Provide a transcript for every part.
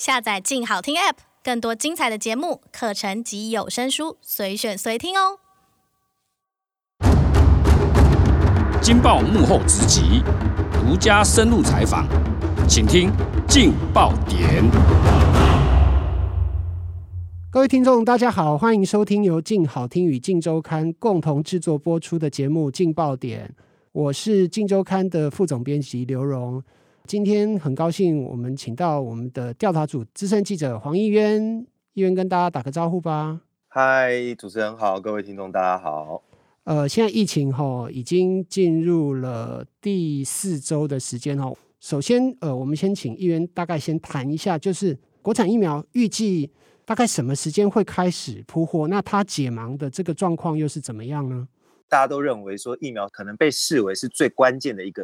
下载“静好听 ”App，更多精彩的节目、课程及有声书，随选随听哦。金报幕后直击，独家深入采访，请听《劲爆点》。各位听众，大家好，欢迎收听由静好听与静周刊共同制作播出的节目《劲爆点》，我是静周刊的副总编辑刘荣。今天很高兴，我们请到我们的调查组资深记者黄义渊，义渊跟大家打个招呼吧。嗨，主持人好，各位听众大家好。呃，现在疫情齁已经进入了第四周的时间哦。首先，呃，我们先请义渊大概先谈一下，就是国产疫苗预计大概什么时间会开始铺货？那它解盲的这个状况又是怎么样呢？大家都认为说疫苗可能被视为是最关键的一个。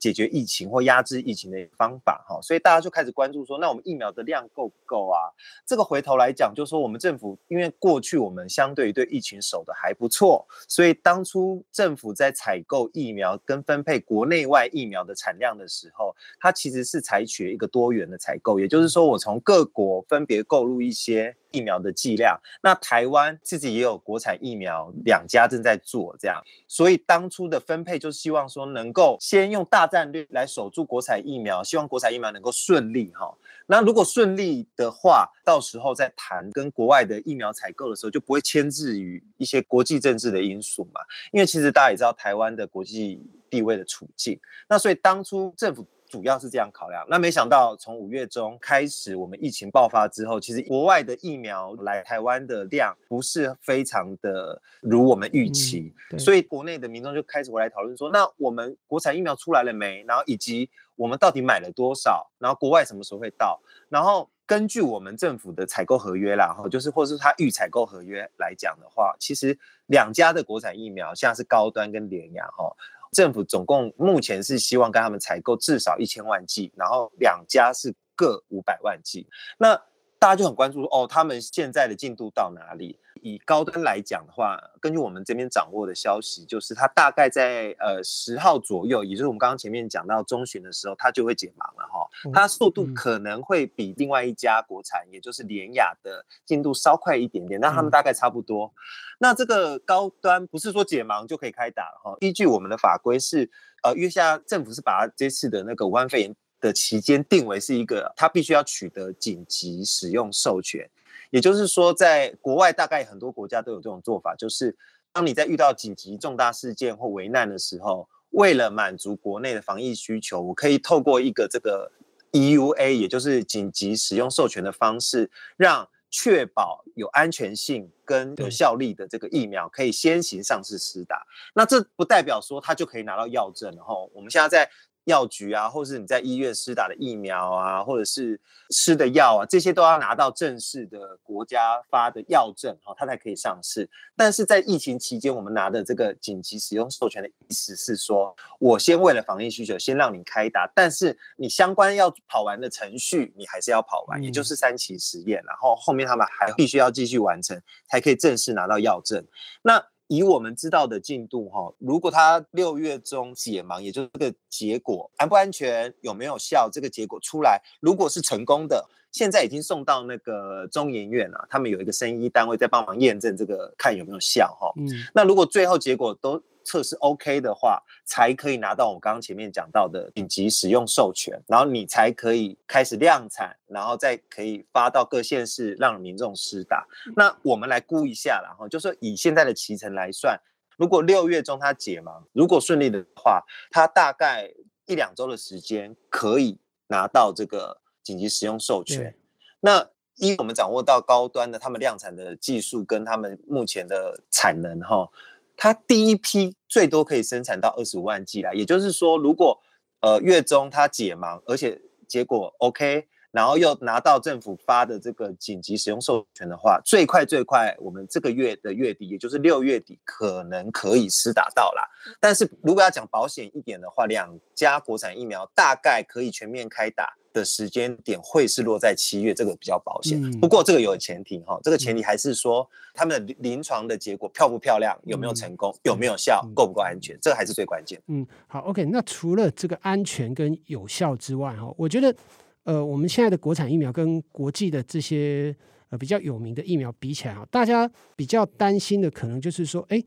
解决疫情或压制疫情的方法，哈，所以大家就开始关注说，那我们疫苗的量够不够啊？这个回头来讲，就是说我们政府因为过去我们相对于对疫情守得还不错，所以当初政府在采购疫苗跟分配国内外疫苗的产量的时候，它其实是采取一个多元的采购，也就是说，我从各国分别购入一些。疫苗的剂量，那台湾自己也有国产疫苗，两家正在做这样，所以当初的分配就希望说能够先用大战略来守住国产疫苗，希望国产疫苗能够顺利哈。那如果顺利的话，到时候再谈跟国外的疫苗采购的时候，就不会牵制于一些国际政治的因素嘛。因为其实大家也知道台湾的国际地位的处境，那所以当初政府。主要是这样考量，那没想到从五月中开始，我们疫情爆发之后，其实国外的疫苗来台湾的量不是非常的如我们预期，嗯、所以国内的民众就开始回来讨论说，那我们国产疫苗出来了没？然后以及我们到底买了多少？然后国外什么时候会到？然后根据我们政府的采购合约啦，哈，就是或是他预采购合约来讲的话，其实两家的国产疫苗，像是高端跟联雅，哈。政府总共目前是希望跟他们采购至少一千万剂，然后两家是各五百万剂。那大家就很关注哦，他们现在的进度到哪里？以高端来讲的话，根据我们这边掌握的消息，就是它大概在呃十号左右，也就是我们刚刚前面讲到中旬的时候，它就会解盲了哈。它速度可能会比另外一家国产，也就是联雅的进度稍快一点点，那他们大概差不多。那这个高端不是说解盲就可以开打了哈，依据我们的法规是，呃，因为现在政府是把这次的那个武汉肺炎的期间定为是一个，它必须要取得紧急使用授权。也就是说，在国外大概很多国家都有这种做法，就是当你在遇到紧急重大事件或危难的时候，为了满足国内的防疫需求，我可以透过一个这个 EUA，也就是紧急使用授权的方式，让确保有安全性跟有效力的这个疫苗可以先行上市施打。那这不代表说它就可以拿到药证，然后我们现在在。药局啊，或是你在医院施打的疫苗啊，或者是吃的药啊，这些都要拿到正式的国家发的药证，哈，它才可以上市。但是在疫情期间，我们拿的这个紧急使用授权的意思是说，我先为了防疫需求，先让你开打，但是你相关要跑完的程序，你还是要跑完，也就是三期实验，然后后面他们还必须要继续完成，才可以正式拿到药证。那以我们知道的进度，哈，如果他六月中解盲，也就是这个结果安不安全，有没有效，这个结果出来，如果是成功的，现在已经送到那个中研院了，他们有一个生医单位在帮忙验证这个，看有没有效，哈。嗯。那如果最后结果都测试 OK 的话，才可以拿到我们刚刚前面讲到的紧急使用授权，然后你才可以开始量产，然后再可以发到各县市让民众施打。那我们来估一下，然后就说以现在的期程来算，如果六月中它解盲，如果顺利的话，它大概一两周的时间可以拿到这个紧急使用授权。那依我们掌握到高端的他们量产的技术跟他们目前的产能，哈。它第一批最多可以生产到二十五万剂啦，也就是说，如果呃月中它解盲，而且结果 OK，然后又拿到政府发的这个紧急使用授权的话，最快最快我们这个月的月底，也就是六月底可能可以施打到啦。但是如果要讲保险一点的话，两家国产疫苗大概可以全面开打。的时间点会是落在七月，这个比较保险。嗯、不过这个有前提哈，这个前提还是说他们的临床的结果漂不漂亮，有没有成功，嗯、有没有效，够、嗯、不够安全，这个还是最关键。嗯，好，OK。那除了这个安全跟有效之外哈，我觉得呃，我们现在的国产疫苗跟国际的这些呃比较有名的疫苗比起来啊，大家比较担心的可能就是说，哎，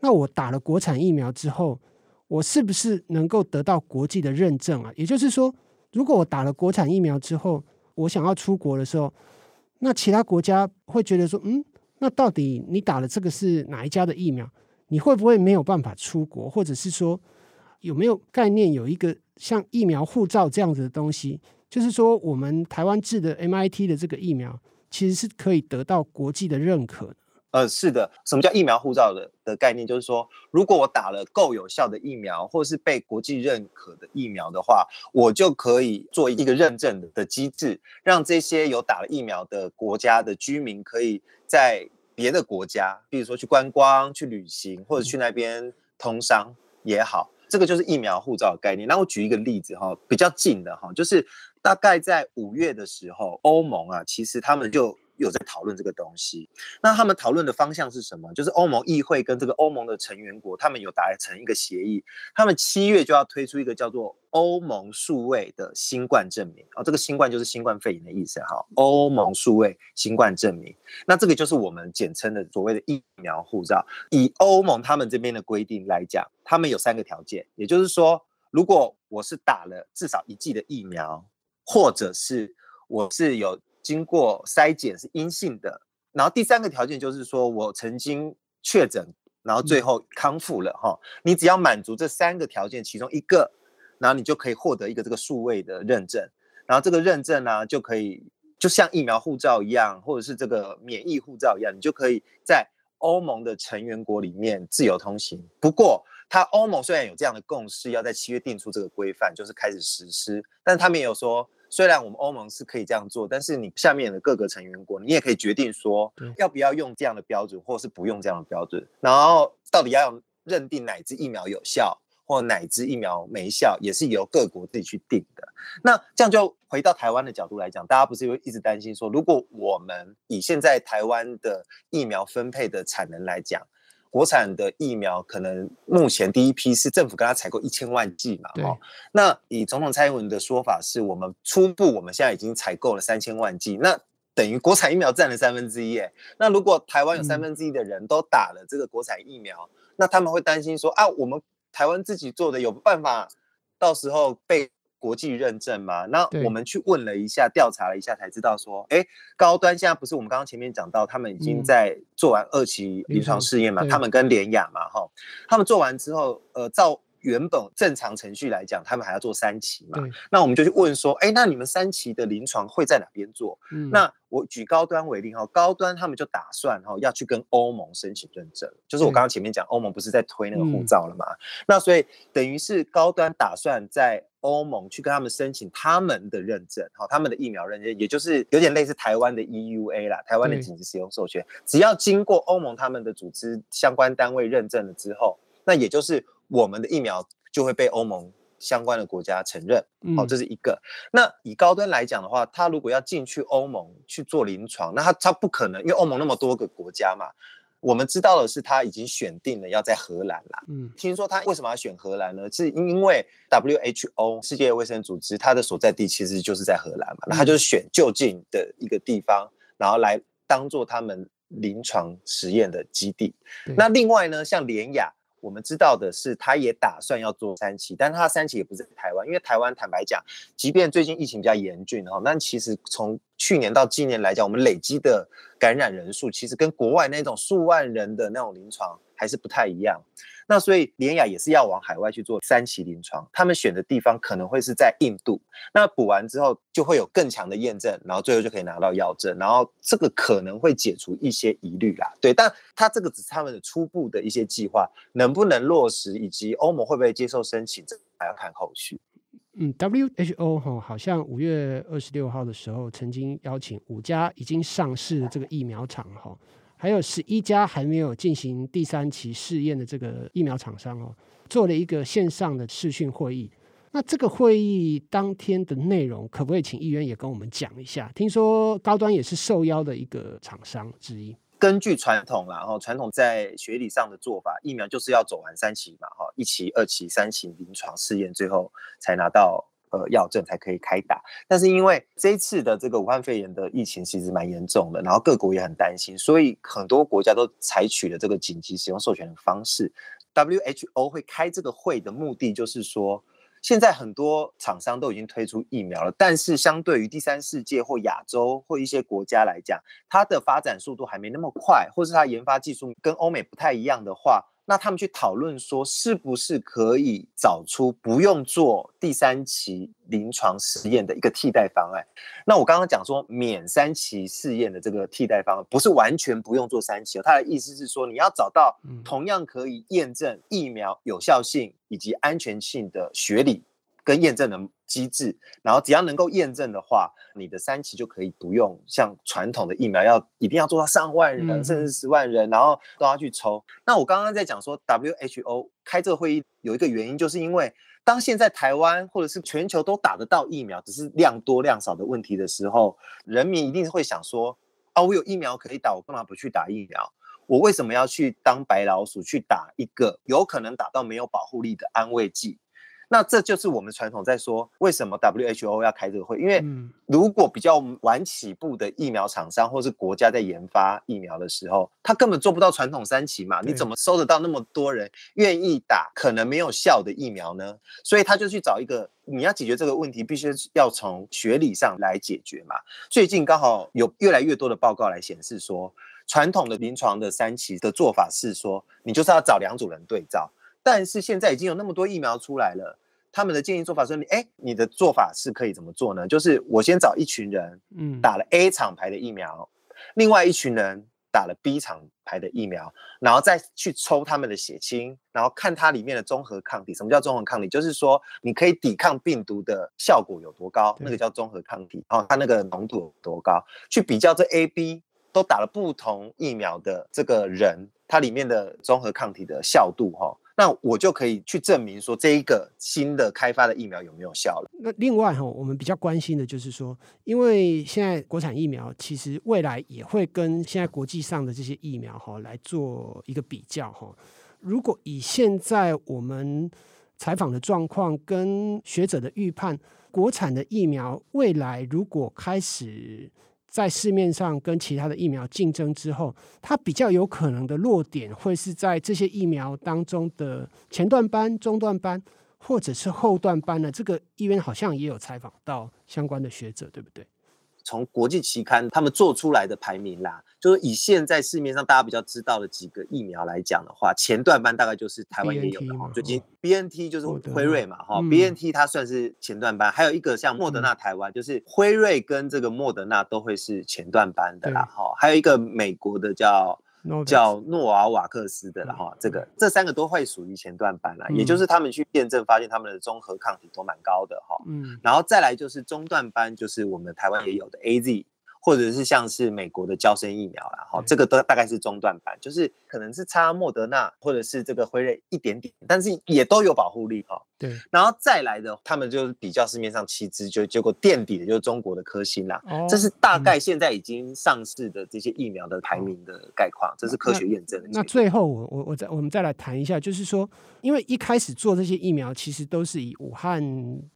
那我打了国产疫苗之后，我是不是能够得到国际的认证啊？也就是说，如果我打了国产疫苗之后，我想要出国的时候，那其他国家会觉得说，嗯，那到底你打了这个是哪一家的疫苗？你会不会没有办法出国？或者是说，有没有概念有一个像疫苗护照这样子的东西？就是说，我们台湾制的 MIT 的这个疫苗，其实是可以得到国际的认可的。呃，是的，什么叫疫苗护照的的概念？就是说，如果我打了够有效的疫苗，或是被国际认可的疫苗的话，我就可以做一个认证的的机制，让这些有打了疫苗的国家的居民，可以在别的国家，比如说去观光、去旅行，或者去那边通商也好，这个就是疫苗护照的概念。那我举一个例子哈，比较近的哈，就是大概在五月的时候，欧盟啊，其实他们就。有在讨论这个东西，那他们讨论的方向是什么？就是欧盟议会跟这个欧盟的成员国，他们有达成一个协议，他们七月就要推出一个叫做欧盟数位的新冠证明、哦，这个新冠就是新冠肺炎的意思哈。欧盟数位新冠证明，那这个就是我们简称的所谓的疫苗护照。以欧盟他们这边的规定来讲，他们有三个条件，也就是说，如果我是打了至少一剂的疫苗，或者是我是有。经过筛检是阴性的，然后第三个条件就是说我曾经确诊，然后最后康复了哈。你只要满足这三个条件其中一个，然后你就可以获得一个这个数位的认证，然后这个认证呢就可以就像疫苗护照一样，或者是这个免疫护照一样，你就可以在欧盟的成员国里面自由通行。不过，它欧盟虽然有这样的共识，要在七月定出这个规范，就是开始实施，但是他们也有说。虽然我们欧盟是可以这样做，但是你下面的各个成员国，你也可以决定说要不要用这样的标准，或是不用这样的标准。然后到底要认定哪支疫苗有效，或哪支疫苗没效，也是由各国自己去定的。那这样就回到台湾的角度来讲，大家不是会一直担心说，如果我们以现在台湾的疫苗分配的产能来讲，国产的疫苗可能目前第一批是政府跟他采购一千万剂嘛，哦，那以总统蔡英文的说法是，我们初步我们现在已经采购了三千万剂，那等于国产疫苗占了三分之一，哎，那如果台湾有三分之一的人都打了这个国产疫苗，嗯，那他们会担心说啊，我们台湾自己做的有办法到时候被。国际认证嘛，那我们去问了一下，调查了一下，才知道说，哎，高端现在不是我们刚刚前面讲到，他们已经在做完二期临床试验嘛，他们跟联雅嘛，哈，他们做完之后，呃，照原本正常程序来讲，他们还要做三期嘛，那我们就去问说，哎，那你们三期的临床会在哪边做？嗯，那我举高端为例哈，高端他们就打算哈要去跟欧盟申请认证，就是我刚刚前面讲，欧盟不是在推那个护照了嘛，那所以等于是高端打算在。欧盟去跟他们申请他们的认证，好，他们的疫苗认证，也就是有点类似台湾的 EUA 啦，台湾的紧急使用授权，只要经过欧盟他们的组织相关单位认证了之后，那也就是我们的疫苗就会被欧盟相关的国家承认，好，这是一个。那以高端来讲的话，他如果要进去欧盟去做临床，那他他不可能，因为欧盟那么多个国家嘛。我们知道的是，他已经选定了要在荷兰啦。嗯，听说他为什么要选荷兰呢？是因为 WHO 世界卫生组织它的所在地其实就是在荷兰嘛，那他就是选就近的一个地方，然后来当做他们临床实验的基地。那另外呢，像联亚。我们知道的是，他也打算要做三期，但他三期也不是在台湾，因为台湾坦白讲，即便最近疫情比较严峻哈，那其实从去年到今年来讲，我们累积的感染人数其实跟国外那种数万人的那种临床还是不太一样。那所以联雅也是要往海外去做三期临床，他们选的地方可能会是在印度。那补完之后就会有更强的验证，然后最后就可以拿到药证，然后这个可能会解除一些疑虑啦。对，但他这个只是他们的初步的一些计划，能不能落实，以及欧盟会不会接受申请，这还要看后续。嗯，WHO 哈好像五月二十六号的时候曾经邀请五家已经上市的这个疫苗厂哈。还有十一家还没有进行第三期试验的这个疫苗厂商哦，做了一个线上的视讯会议。那这个会议当天的内容，可不可以请议员也跟我们讲一下？听说高端也是受邀的一个厂商之一。根据传统啦，然后传统在学理上的做法，疫苗就是要走完三期嘛，哈，一期、二期、三期临床试验，最后才拿到呃药证才可以开打。但是因为这一次的这个武汉肺炎的疫情其实蛮严重的，然后各国也很担心，所以很多国家都采取了这个紧急使用授权的方式。WHO 会开这个会的目的就是说。现在很多厂商都已经推出疫苗了，但是相对于第三世界或亚洲或一些国家来讲，它的发展速度还没那么快，或是它研发技术跟欧美不太一样的话。那他们去讨论说，是不是可以找出不用做第三期临床实验的一个替代方案？那我刚刚讲说免三期试验的这个替代方案，不是完全不用做三期哦。他的意思是说，你要找到同样可以验证疫苗有效性以及安全性的学理。跟验证的机制，然后只要能够验证的话，你的三期就可以不用像传统的疫苗要一定要做到上万人、嗯、甚至十万人，然后都要去抽。那我刚刚在讲说，WHO 开这个会议有一个原因，就是因为当现在台湾或者是全球都打得到疫苗，只是量多量少的问题的时候，人民一定会想说，啊，我有疫苗可以打，我干嘛不去打疫苗？我为什么要去当白老鼠去打一个有可能打到没有保护力的安慰剂？那这就是我们传统在说，为什么 WHO 要开这个会？因为如果比较晚起步的疫苗厂商或是国家在研发疫苗的时候，他根本做不到传统三期嘛，你怎么收得到那么多人愿意打可能没有效的疫苗呢？所以他就去找一个，你要解决这个问题，必须要从学理上来解决嘛。最近刚好有越来越多的报告来显示说，传统的临床的三期的做法是说，你就是要找两组人对照，但是现在已经有那么多疫苗出来了。他们的建议做法说：你哎，你的做法是可以怎么做呢？就是我先找一群人，嗯，打了 A 厂牌的疫苗，嗯，另外一群人打了 B 厂牌的疫苗，然后再去抽他们的血清，然后看它里面的综合抗体。什么叫综合抗体？就是说你可以抵抗病毒的效果有多高，那个叫综合抗体。哦，它那个浓度有多高？去比较这 A、B 都打了不同疫苗的这个人，它里面的综合抗体的效度，哈。那我就可以去证明说，这一个新的开发的疫苗有没有效了。那另外哈，我们比较关心的就是说，因为现在国产疫苗其实未来也会跟现在国际上的这些疫苗哈来做一个比较哈。如果以现在我们采访的状况跟学者的预判，国产的疫苗未来如果开始。在市面上跟其他的疫苗竞争之后，它比较有可能的落点会是在这些疫苗当中的前段班、中段班，或者是后段班呢？这个医院好像也有采访到相关的学者，对不对？从国际期刊他们做出来的排名啦，就是以现在市面上大家比较知道的几个疫苗来讲的话，前段班大概就是台湾也有的哈，最近 BNT 就是辉瑞嘛哈，BNT 它算是前段班，还有一个像莫德纳台湾，就是辉瑞跟这个莫德纳都会是前段班的啦哈，还有一个美国的叫。叫诺瓦瓦克斯的了哈，这个这三个都会属于前段班啦，嗯、也就是他们去验证发现他们的综合抗体都蛮高的哈，嗯，然后再来就是中段班，就是我们台湾也有的 AZ。或者是像是美国的胶生疫苗啦，哈，这个都大概是中段版，就是可能是差莫德纳或者是这个辉瑞一点点，但是也都有保护力哈。对，然后再来的，他们就是比较市面上七支，就结果垫底的就是中国的科兴啦。哦，这是大概现在已经上市的这些疫苗的排名的概况，这是科学验证的。那最后我我我再我们再来谈一下，就是说，因为一开始做这些疫苗，其实都是以武汉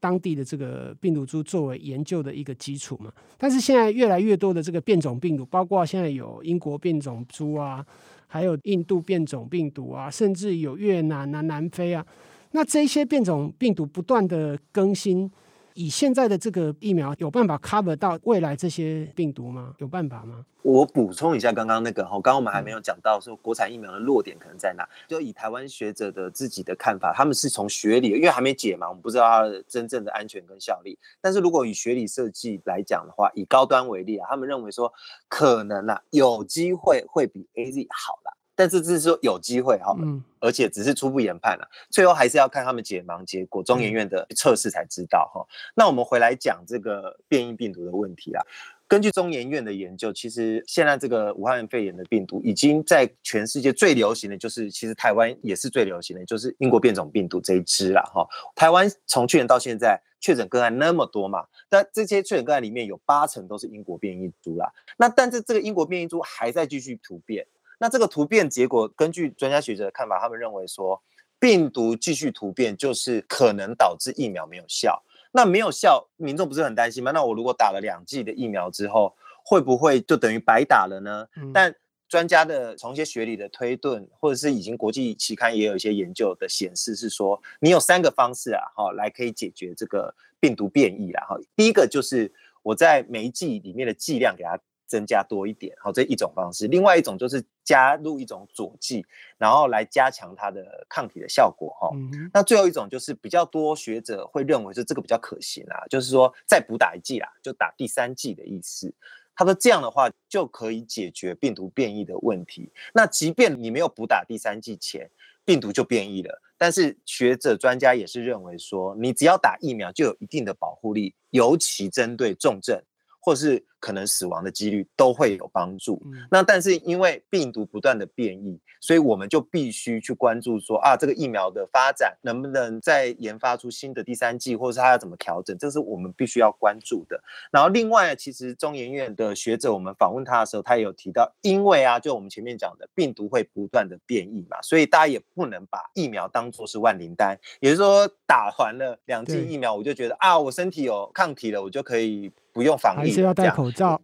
当地的这个病毒株作为研究的一个基础嘛，但是现在越来越多的这个变种病毒，包括现在有英国变种猪啊，还有印度变种病毒啊，甚至有越南啊、南非啊，那这些变种病毒不断的更新。以现在的这个疫苗有办法 cover 到未来这些病毒吗？有办法吗？我补充一下刚刚那个哈，刚刚我们还没有讲到说国产疫苗的弱点可能在哪。就以台湾学者的自己的看法，他们是从学理，因为还没解嘛，我们不知道它的真正的安全跟效力。但是如果以学理设计来讲的话，以高端为例啊，他们认为说可能啊有机会会比 AZ 好啦。但是只是说有机会哈，而且只是初步研判了，最后还是要看他们解盲结果，中研院的测试才知道哈。那我们回来讲这个变异病毒的问题啦。根据中研院的研究，其实现在这个武汉肺炎的病毒已经在全世界最流行的就是，其实台湾也是最流行的，就是英国变种病毒这一支啦哈。台湾从去年到现在确诊个案那么多嘛，但这些确诊个案里面有八成都是英国变异株啦。那但是这个英国变异株还在继续突变。那这个突变结果，根据专家学者的看法，他们认为说，病毒继续突变就是可能导致疫苗没有效。那没有效，民众不是很担心吗？那我如果打了两剂的疫苗之后，会不会就等于白打了呢？嗯、但专家的从一些学理的推论，或者是已经国际期刊也有一些研究的显示，是说你有三个方式啊，哈，来可以解决这个病毒变异啦，哈。第一个就是我在每一剂里面的剂量给它增加多一点，好，这一种方式。另外一种就是加入一种佐剂，然后来加强它的抗体的效果，哈。那最后一种就是比较多学者会认为是这个比较可行啊，就是说再补打一剂啦，就打第三剂的意思。他说这样的话就可以解决病毒变异的问题。那即便你没有补打第三剂前，病毒就变异了。但是学者专家也是认为说，你只要打疫苗就有一定的保护力，尤其针对重症或是可能死亡的几率都会有帮助。那但是因为病毒不断的变异，所以我们就必须去关注说啊，这个疫苗的发展能不能再研发出新的第三剂，或者是它要怎么调整，这是我们必须要关注的。然后另外，其实中研院的学者，我们访问他的时候，他也有提到，因为啊，就我们前面讲的病毒会不断的变异嘛，所以大家也不能把疫苗当做是万灵丹，也就是说打完了两剂疫苗，我就觉得啊，我身体有抗体了，我就可以。不用防疫，还是要戴口罩。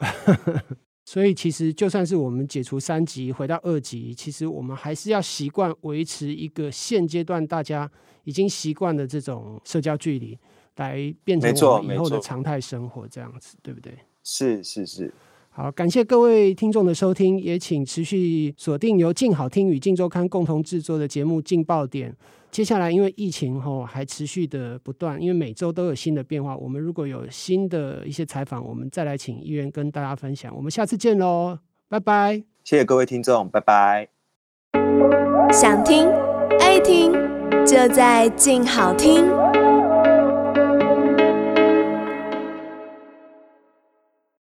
所以其实就算是我们解除三级回到二级，其实我们还是要习惯维持一个现阶段大家已经习惯的这种社交距离，来变成我们以后的常态生活，这样子对不对？是是是。好，感谢各位听众的收听，也请持续锁定由静好听与静周刊共同制作的节目《镜爆点》。接下来，因为疫情后还持续的不断，因为每周都有新的变化。我们如果有新的一些采访，我们再来请议员跟大家分享。我们下次见喽，拜拜！谢谢各位听众，拜拜。想听爱听，就在静好听。